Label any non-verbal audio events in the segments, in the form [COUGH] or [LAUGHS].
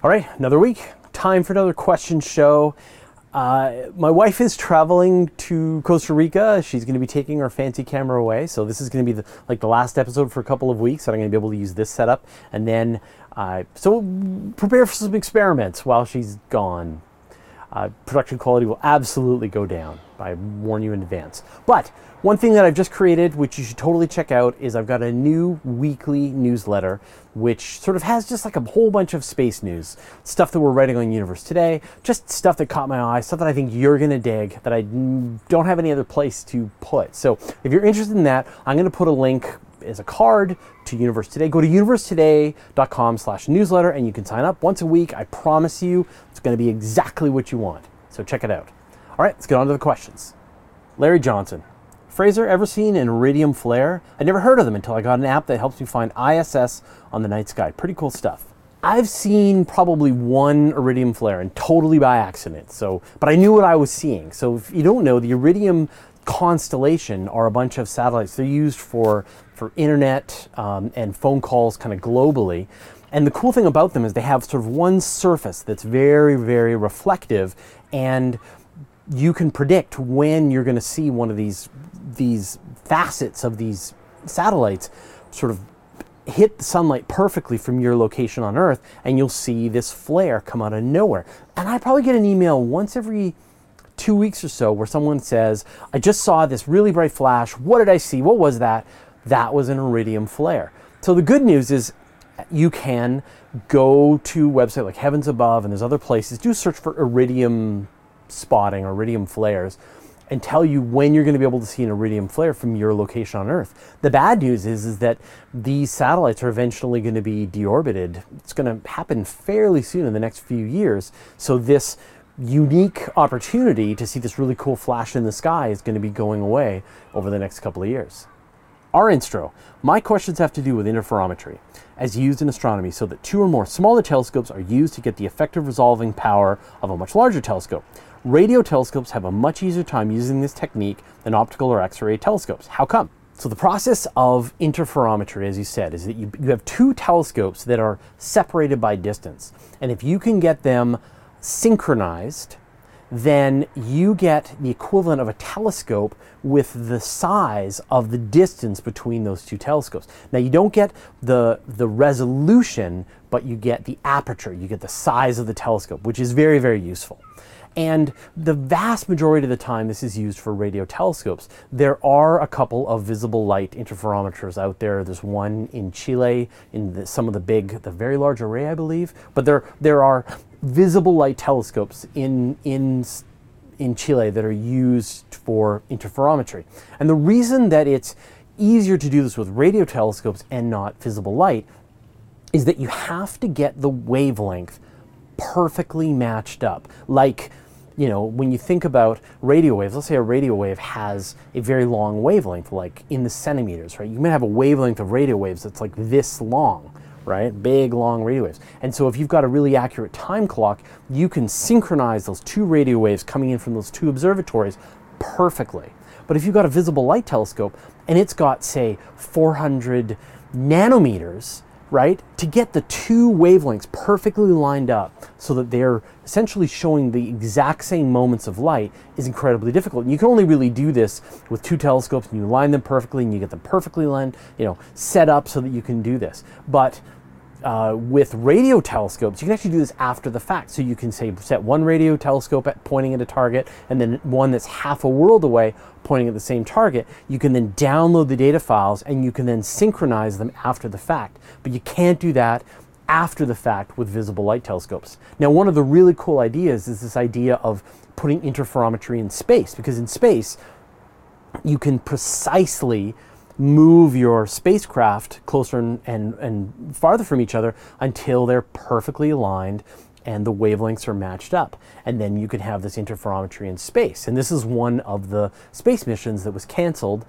All right, another week. Time for another question show. Uh, my wife is traveling to Costa Rica. She's going to be taking her fancy camera away. So this is going to be the, like the last episode for a couple of weeks that I'm going to be able to use this setup. And then, uh, so prepare for some experiments while she's gone. Uh, production quality will absolutely go down. I warn you in advance. But one thing that I've just created, which you should totally check out, is I've got a new weekly newsletter, which sort of has just like a whole bunch of space news, stuff that we're writing on Universe Today, just stuff that caught my eye, stuff that I think you're going to dig that I don't have any other place to put. So if you're interested in that, I'm going to put a link as a card to Universe Today. Go to universetoday.com slash newsletter and you can sign up once a week. I promise you it's going to be exactly what you want. So check it out. All right, let's get on to the questions. Larry Johnson. Fraser, ever seen an iridium flare? I never heard of them until I got an app that helps me find ISS on the night sky. Pretty cool stuff. I've seen probably one iridium flare and totally by accident. So, but I knew what I was seeing. So if you don't know, the iridium constellation are a bunch of satellites. They're used for for internet um, and phone calls, kind of globally. And the cool thing about them is they have sort of one surface that's very, very reflective, and you can predict when you're going to see one of these these facets of these satellites sort of hit the sunlight perfectly from your location on Earth, and you'll see this flare come out of nowhere. And I probably get an email once every two weeks or so where someone says, I just saw this really bright flash. What did I see? What was that? That was an iridium flare. So the good news is you can go to website like Heavens Above and there's other places. Do search for iridium spotting or iridium flares and tell you when you're going to be able to see an iridium flare from your location on Earth. The bad news is, is that these satellites are eventually going to be deorbited. It's going to happen fairly soon in the next few years. So this unique opportunity to see this really cool flash in the sky is going to be going away over the next couple of years. Our intro. My questions have to do with interferometry, as used in astronomy, so that two or more smaller telescopes are used to get the effective resolving power of a much larger telescope. Radio telescopes have a much easier time using this technique than optical or X ray telescopes. How come? So, the process of interferometry, as you said, is that you, you have two telescopes that are separated by distance. And if you can get them synchronized, then you get the equivalent of a telescope with the size of the distance between those two telescopes. Now you don't get the the resolution, but you get the aperture, you get the size of the telescope, which is very very useful. And the vast majority of the time, this is used for radio telescopes. There are a couple of visible light interferometers out there. There's one in Chile, in the, some of the big, the very large array, I believe. But there, there are visible light telescopes in, in, in Chile that are used for interferometry. And the reason that it's easier to do this with radio telescopes and not visible light is that you have to get the wavelength perfectly matched up. Like, you know, when you think about radio waves, let's say a radio wave has a very long wavelength, like in the centimeters, right? You may have a wavelength of radio waves that's like this long, right? Big, long radio waves. And so if you've got a really accurate time clock, you can synchronize those two radio waves coming in from those two observatories perfectly. But if you've got a visible light telescope and it's got, say, 400 nanometers, right? To get the two wavelengths perfectly lined up so that they're essentially showing the exact same moments of light is incredibly difficult. And you can only really do this with two telescopes and you line them perfectly and you get them perfectly lined, you know, set up so that you can do this. But uh, with radio telescopes, you can actually do this after the fact. So you can say set one radio telescope at pointing at a target, and then one that's half a world away pointing at the same target. You can then download the data files, and you can then synchronize them after the fact. But you can't do that after the fact with visible light telescopes. Now, one of the really cool ideas is this idea of putting interferometry in space, because in space, you can precisely move your spacecraft closer and, and, and farther from each other until they're perfectly aligned and the wavelengths are matched up. And then you can have this interferometry in space. And this is one of the space missions that was canceled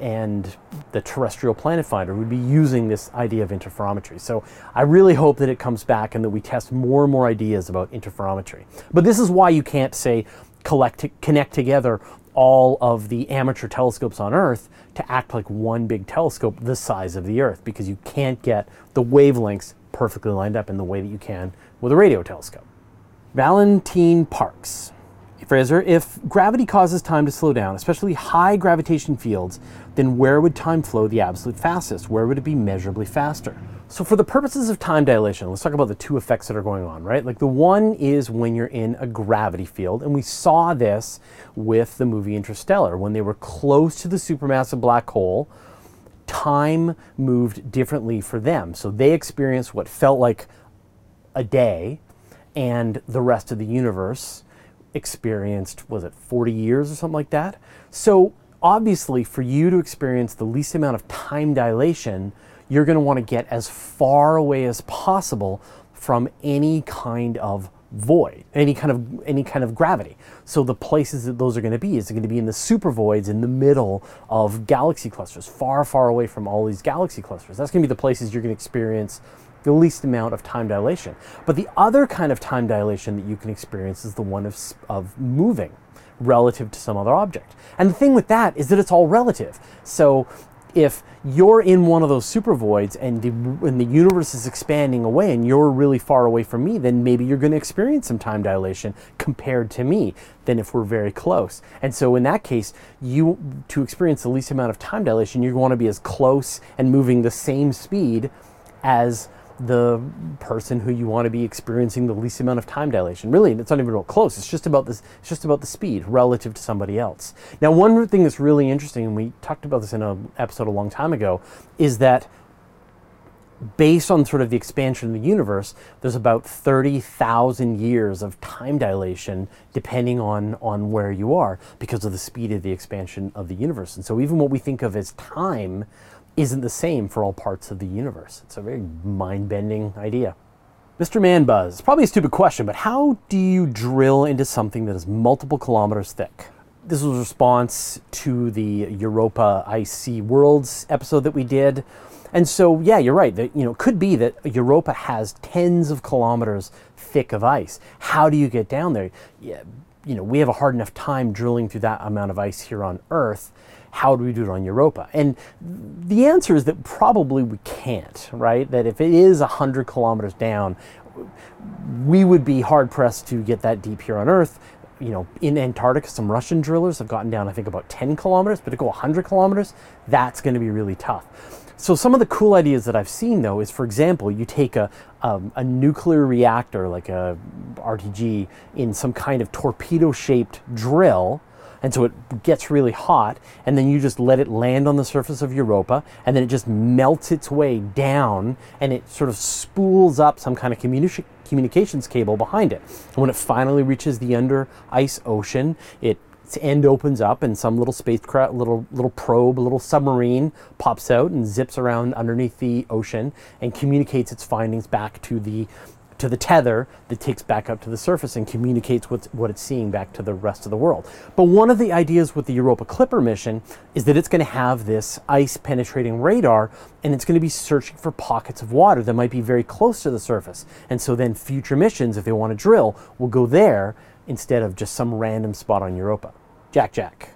and the terrestrial planet finder would be using this idea of interferometry. So I really hope that it comes back and that we test more and more ideas about interferometry. But this is why you can't say collect connect together all of the amateur telescopes on Earth to act like one big telescope the size of the Earth because you can't get the wavelengths perfectly lined up in the way that you can with a radio telescope. Valentine Parks. Fraser, if gravity causes time to slow down, especially high gravitation fields, then where would time flow the absolute fastest? Where would it be measurably faster? So, for the purposes of time dilation, let's talk about the two effects that are going on, right? Like the one is when you're in a gravity field, and we saw this with the movie Interstellar. When they were close to the supermassive black hole, time moved differently for them. So, they experienced what felt like a day, and the rest of the universe experienced, was it 40 years or something like that? So, obviously, for you to experience the least amount of time dilation, you're going to want to get as far away as possible from any kind of void, any kind of any kind of gravity. So the places that those are going to be is going to be in the supervoids in the middle of galaxy clusters, far, far away from all these galaxy clusters. That's going to be the places you're going to experience the least amount of time dilation. But the other kind of time dilation that you can experience is the one of, of moving relative to some other object. And the thing with that is that it's all relative. So if you're in one of those supervoids and the, and the universe is expanding away and you're really far away from me, then maybe you're going to experience some time dilation compared to me than if we're very close. And so in that case, you to experience the least amount of time dilation, you want to be as close and moving the same speed as the person who you want to be experiencing the least amount of time dilation. Really, it's not even about close. It's just about this. It's just about the speed relative to somebody else. Now, one thing that's really interesting, and we talked about this in an episode a long time ago, is that based on sort of the expansion of the universe, there's about 30,000 years of time dilation depending on, on where you are because of the speed of the expansion of the universe. And so even what we think of as time isn't the same for all parts of the universe. It's a very mind bending idea. Mr. Man Buzz, probably a stupid question, but how do you drill into something that is multiple kilometers thick? This was a response to the Europa Sea Worlds episode that we did. And so, yeah, you're right. That you know, it could be that Europa has tens of kilometers thick of ice. How do you get down there? Yeah, you know, we have a hard enough time drilling through that amount of ice here on Earth how do we do it on Europa? And the answer is that probably we can't, right? That if it is 100 kilometers down, we would be hard pressed to get that deep here on Earth. You know, in Antarctica, some Russian drillers have gotten down, I think, about 10 kilometers, but to go 100 kilometers, that's going to be really tough. So, some of the cool ideas that I've seen, though, is for example, you take a, um, a nuclear reactor like a RTG in some kind of torpedo shaped drill and so it gets really hot, and then you just let it land on the surface of Europa, and then it just melts its way down, and it sort of spools up some kind of communi- communications cable behind it. And when it finally reaches the under ice ocean, it end opens up and some little spacecraft, little little probe, a little submarine pops out and zips around underneath the ocean and communicates its findings back to the to the tether that takes back up to the surface and communicates what's, what it's seeing back to the rest of the world. But one of the ideas with the Europa Clipper mission is that it's going to have this ice penetrating radar and it's going to be searching for pockets of water that might be very close to the surface. And so then future missions, if they want to drill, will go there instead of just some random spot on Europa. Jack Jack.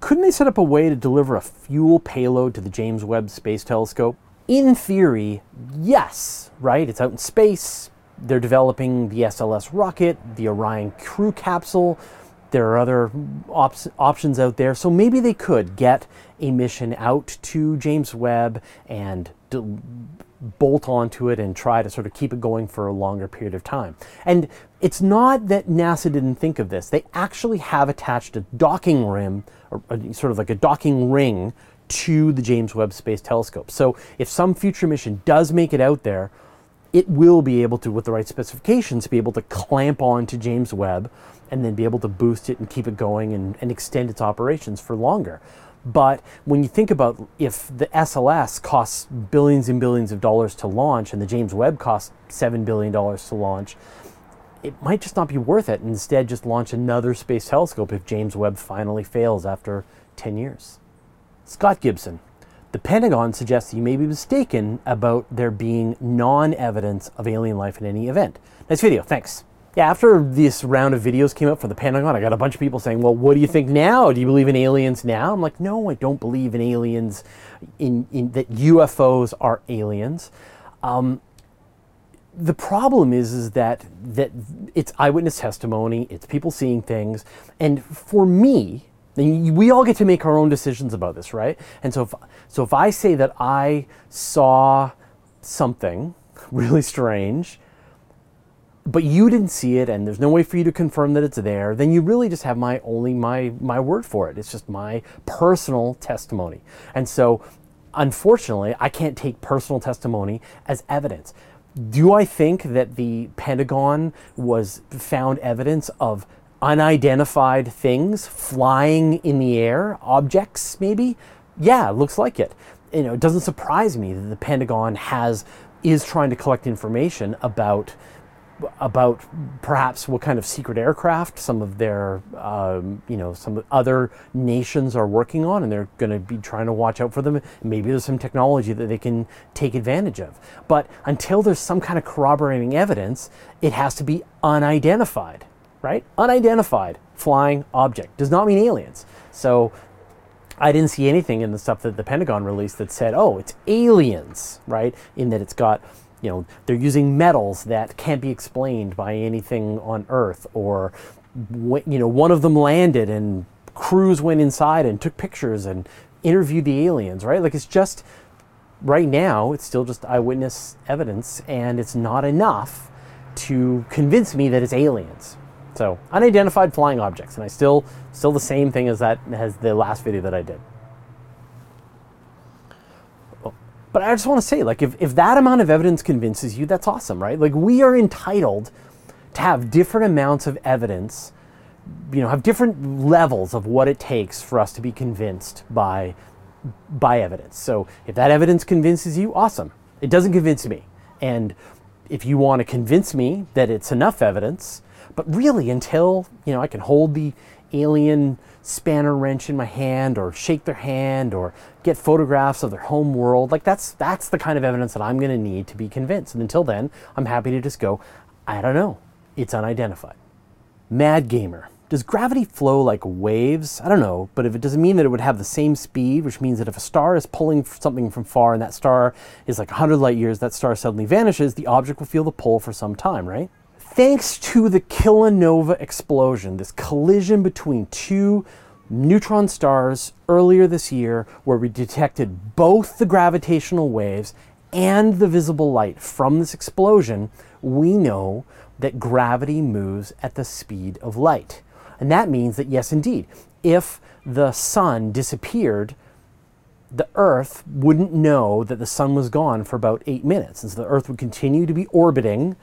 Couldn't they set up a way to deliver a fuel payload to the James Webb Space Telescope? in theory, yes, right? It's out in space. They're developing the SLS rocket, the Orion crew capsule. There are other op- options out there. So maybe they could get a mission out to James Webb and bolt onto it and try to sort of keep it going for a longer period of time. And it's not that NASA didn't think of this. They actually have attached a docking rim, or uh, sort of like a docking ring to the James Webb Space Telescope. So if some future mission does make it out there, it will be able to, with the right specifications, be able to clamp on to James Webb and then be able to boost it and keep it going and, and extend its operations for longer. But when you think about if the SLS costs billions and billions of dollars to launch and the James Webb costs $7 billion to launch, it might just not be worth it. And instead, just launch another space telescope if James Webb finally fails after 10 years. Scott Gibson. The Pentagon suggests you may be mistaken about there being non evidence of alien life in any event. Nice video, thanks. Yeah, after this round of videos came out for the Pentagon, I got a bunch of people saying, well, what do you think now? Do you believe in aliens now? I'm like, no, I don't believe in aliens, in, in that UFOs are aliens. Um, the problem is is that that it's eyewitness testimony, it's people seeing things, and for me, we all get to make our own decisions about this, right? And so if so if I say that I saw something [LAUGHS] really strange, but you didn't see it and there's no way for you to confirm that it's there, then you really just have my only my my word for it. It's just my personal testimony. And so unfortunately, I can't take personal testimony as evidence. Do I think that the Pentagon was found evidence of unidentified things flying in the air, objects maybe? Yeah, looks like it. You know, it doesn't surprise me that the Pentagon has is trying to collect information about about perhaps what kind of secret aircraft some of their, um, you know, some other nations are working on, and they're going to be trying to watch out for them. Maybe there's some technology that they can take advantage of. But until there's some kind of corroborating evidence, it has to be unidentified, right? Unidentified flying object does not mean aliens. So I didn't see anything in the stuff that the Pentagon released that said, oh, it's aliens, right? In that it's got you know, they're using metals that can't be explained by anything on Earth, or you know, one of them landed and crews went inside and took pictures and interviewed the aliens, right? Like it's just right now, it's still just eyewitness evidence, and it's not enough to convince me that it's aliens. So unidentified flying objects, and I still still the same thing as that as the last video that I did. But I just want to say, like, if, if that amount of evidence convinces you, that's awesome, right? Like, we are entitled to have different amounts of evidence, you know, have different levels of what it takes for us to be convinced by, by evidence. So if that evidence convinces you, awesome. It doesn't convince me. And if you want to convince me that it's enough evidence, but really until, you know, I can hold the alien spanner wrench in my hand or shake their hand or get photographs of their home world. Like that's that's the kind of evidence that i'm going to need to be convinced. And until then i'm happy to just go i don't know. It's unidentified. Mad gamer. Does gravity flow like waves? I don't know but if it doesn't mean that it would have the same speed which means that if a star is pulling something from far and that star is like 100 light years that star suddenly vanishes the object will feel the pull for some time right thanks to the kilonova explosion, this collision between two neutron stars earlier this year, where we detected both the gravitational waves and the visible light from this explosion, we know that gravity moves at the speed of light. And that means that, yes, indeed, if the sun disappeared, the Earth wouldn't know that the sun was gone for about eight minutes. And so the Earth would continue to be orbiting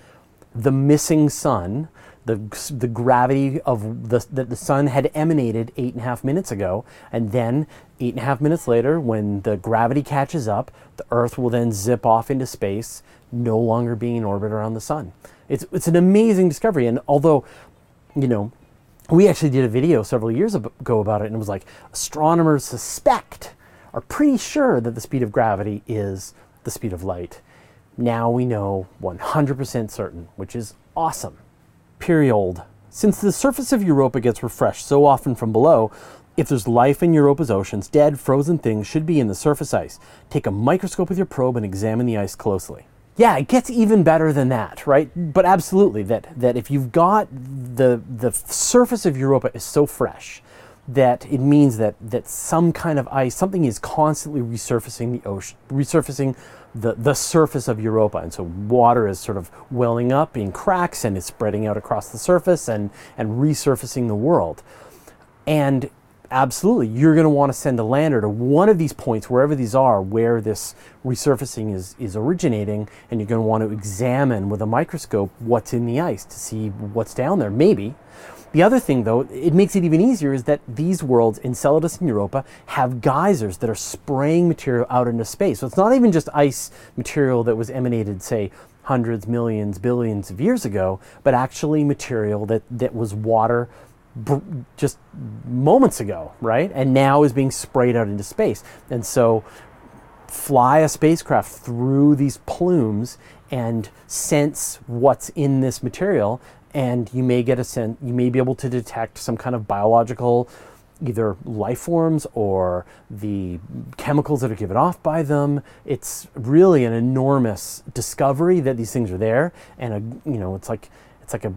the missing sun, the, the gravity of the, that the sun had emanated eight and a half minutes ago. And then, eight and a half minutes later, when the gravity catches up, the Earth will then zip off into space, no longer being in orbit around the sun. It's, it's an amazing discovery. And although, you know, we actually did a video several years ago about it, and it was like astronomers suspect, are pretty sure that the speed of gravity is the speed of light. Now we know 100% certain, which is awesome. Period. Since the surface of Europa gets refreshed so often from below, if there's life in Europa's oceans, dead, frozen things should be in the surface ice. Take a microscope with your probe and examine the ice closely. Yeah, it gets even better than that, right? But absolutely, that, that if you've got the, the surface of Europa is so fresh that it means that, that some kind of ice, something is constantly resurfacing the ocean, resurfacing the, the surface of Europa. And so water is sort of welling up in cracks and is spreading out across the surface and, and resurfacing the world. And absolutely, you're going to want to send a lander to one of these points, wherever these are, where this resurfacing is, is originating, and you're going to want to examine with a microscope what's in the ice to see what's down there, maybe. The other thing, though, it makes it even easier is that these worlds, Enceladus and Europa, have geysers that are spraying material out into space. So it's not even just ice material that was emanated, say, hundreds, millions, billions of years ago, but actually material that, that was water just moments ago, right? And now is being sprayed out into space. And so fly a spacecraft through these plumes and sense what's in this material and you may get a sense, you may be able to detect some kind of biological either life forms or the chemicals that are given off by them. It's really an enormous discovery that these things are there, and a, you know, it's like it's like a,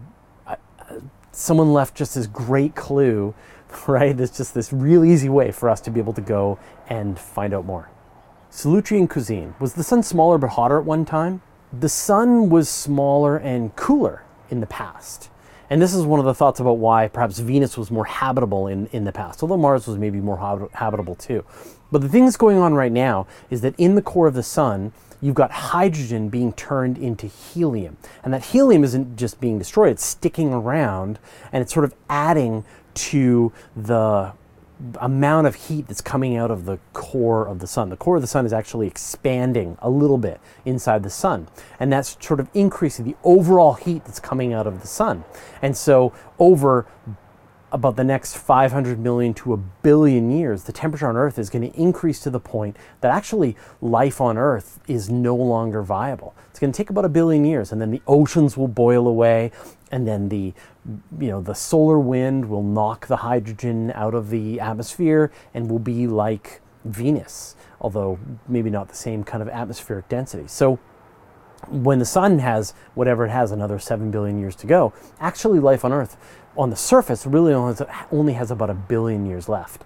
a, a someone left just this great clue, [LAUGHS] right? It's just this real easy way for us to be able to go and find out more. Solutrean cuisine. Was the sun smaller but hotter at one time? The sun was smaller and cooler in the past. And this is one of the thoughts about why perhaps Venus was more habitable in, in the past, although Mars was maybe more hab- habitable too. But the thing that's going on right now is that in the core of the sun, you've got hydrogen being turned into helium. And that helium isn't just being destroyed, it's sticking around and it's sort of adding to the amount of heat that's coming out of the core of the sun. The core of the sun is actually expanding a little bit inside the sun, and that's sort of increasing the overall heat that's coming out of the sun. And so, over about the next 500 million to a billion years, the temperature on Earth is going to increase to the point that actually life on Earth is no longer viable. It's going to take about a billion years, and then the oceans will boil away, and then the you know the solar wind will knock the hydrogen out of the atmosphere and will be like Venus, although maybe not the same kind of atmospheric density. So when the sun has whatever it has another 7 billion years to go, actually life on Earth on the surface really only has, about a billion years left.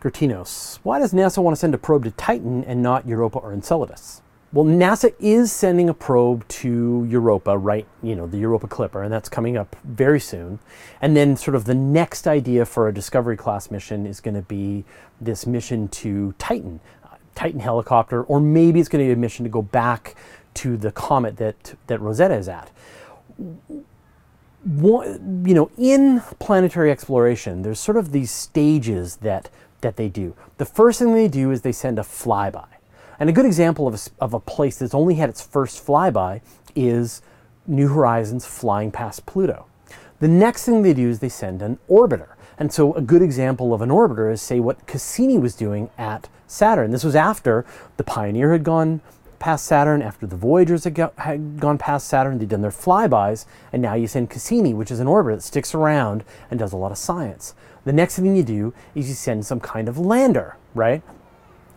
Gertinos, why does NASA want to send a probe to Titan and not Europa or Enceladus? Well, NASA is sending a probe to Europa, right? You know, the Europa Clipper, and that's coming up very soon. And then, sort of, the next idea for a Discovery class mission is going to be this mission to Titan, uh, Titan helicopter, or maybe it's going to be a mission to go back to the comet that, that Rosetta is at. You know, in planetary exploration, there's sort of these stages that, that they do. The first thing they do is they send a flyby and a good example of a, of a place that's only had its first flyby is New Horizons flying past Pluto. The next thing they do is they send an orbiter. And so a good example of an orbiter is say what Cassini was doing at Saturn. This was after the Pioneer had gone past Saturn, after the Voyagers had, go, had gone past Saturn, they'd done their flybys, and now you send Cassini, which is an orbiter that sticks around and does a lot of science. The next thing you do is you send some kind of lander, right?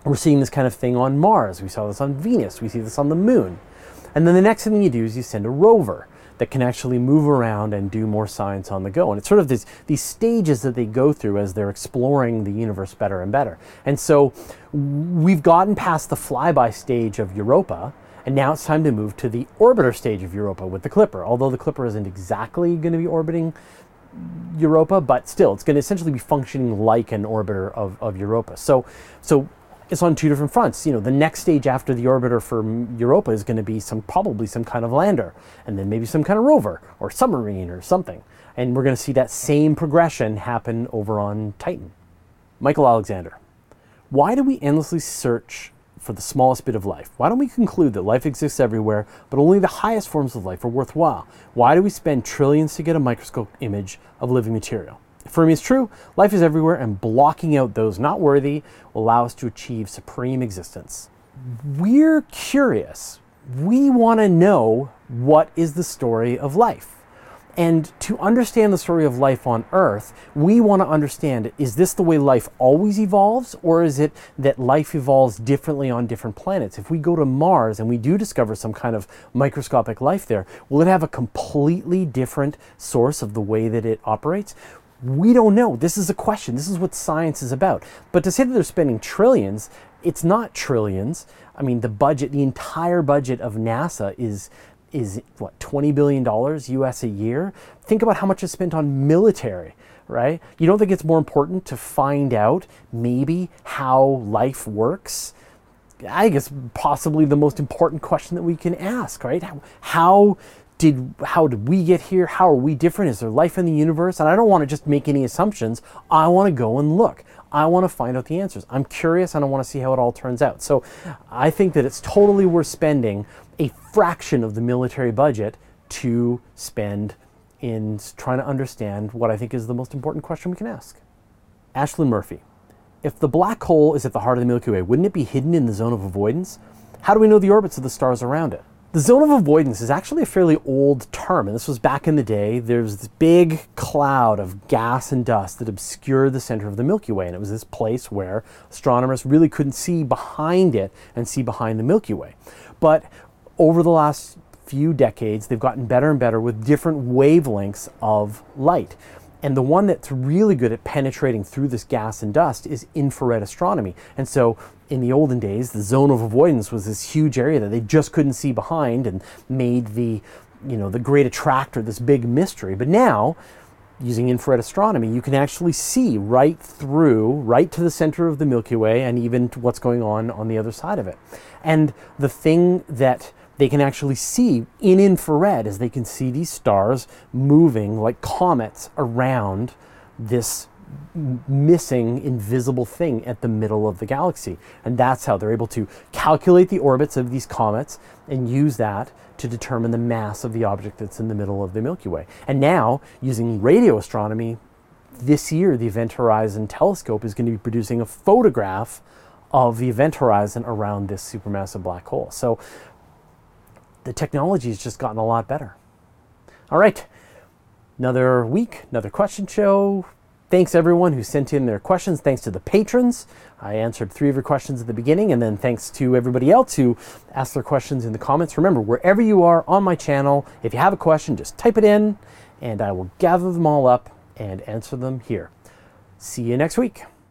We're seeing this kind of thing on Mars. We saw this on Venus. We see this on the moon. And then the next thing you do is you send a rover that can actually move around and do more science on the go. And it's sort of this, these stages that they go through as they're exploring the universe better and better. And so we've gotten past the flyby stage of Europa, and now it's time to move to the orbiter stage of Europa with the Clipper. Although the Clipper isn't exactly going to be orbiting Europa, but still, it's going to essentially be functioning like an orbiter of, of Europa. So, so it's on two different fronts. You know, the next stage after the orbiter for Europa is going to be some probably some kind of lander, and then maybe some kind of rover or submarine or something. And we're going to see that same progression happen over on Titan. Michael Alexander, why do we endlessly search for the smallest bit of life? Why don't we conclude that life exists everywhere, but only the highest forms of life are worthwhile? Why do we spend trillions to get a microscope image of living material? For me, it's true. Life is everywhere, and blocking out those not worthy will allow us to achieve supreme existence. We're curious. We want to know what is the story of life. And to understand the story of life on Earth, we want to understand is this the way life always evolves, or is it that life evolves differently on different planets? If we go to Mars and we do discover some kind of microscopic life there, will it have a completely different source of the way that it operates? We don't know. This is a question. This is what science is about. But to say that they're spending trillions, it's not trillions. I mean, the budget, the entire budget of NASA is is what 20 billion dollars US a year. Think about how much is spent on military, right? You don't think it's more important to find out maybe how life works? I guess possibly the most important question that we can ask, right? How, how did how did we get here? How are we different? Is there life in the universe? And I don't want to just make any assumptions. I want to go and look. I want to find out the answers. I'm curious and I want to see how it all turns out. So I think that it's totally worth spending a fraction of the military budget to spend in trying to understand what I think is the most important question we can ask. Ashlyn Murphy. If the black hole is at the heart of the Milky Way, wouldn't it be hidden in the zone of avoidance? How do we know the orbits of the stars around it? The zone of avoidance is actually a fairly old term, and this was back in the day. There was this big cloud of gas and dust that obscured the center of the Milky Way, and it was this place where astronomers really couldn't see behind it and see behind the Milky Way. But over the last few decades, they've gotten better and better with different wavelengths of light. And the one that's really good at penetrating through this gas and dust is infrared astronomy. And so in the olden days, the zone of avoidance was this huge area that they just couldn't see behind and made the, you know, the great attractor this big mystery. But now, using infrared astronomy, you can actually see right through, right to the center of the Milky Way and even what's going on on the other side of it. And the thing that they can actually see in infrared as they can see these stars moving like comets around this missing invisible thing at the middle of the galaxy. And that's how they're able to calculate the orbits of these comets and use that to determine the mass of the object that's in the middle of the Milky Way. And now, using radio astronomy, this year the Event Horizon telescope is going to be producing a photograph of the event horizon around this supermassive black hole. So the technology has just gotten a lot better. All right, another week, another question show. Thanks everyone who sent in their questions. Thanks to the patrons. I answered three of your questions at the beginning, and then thanks to everybody else who asked their questions in the comments. Remember, wherever you are on my channel, if you have a question, just type it in, and I will gather them all up and answer them here. See you next week.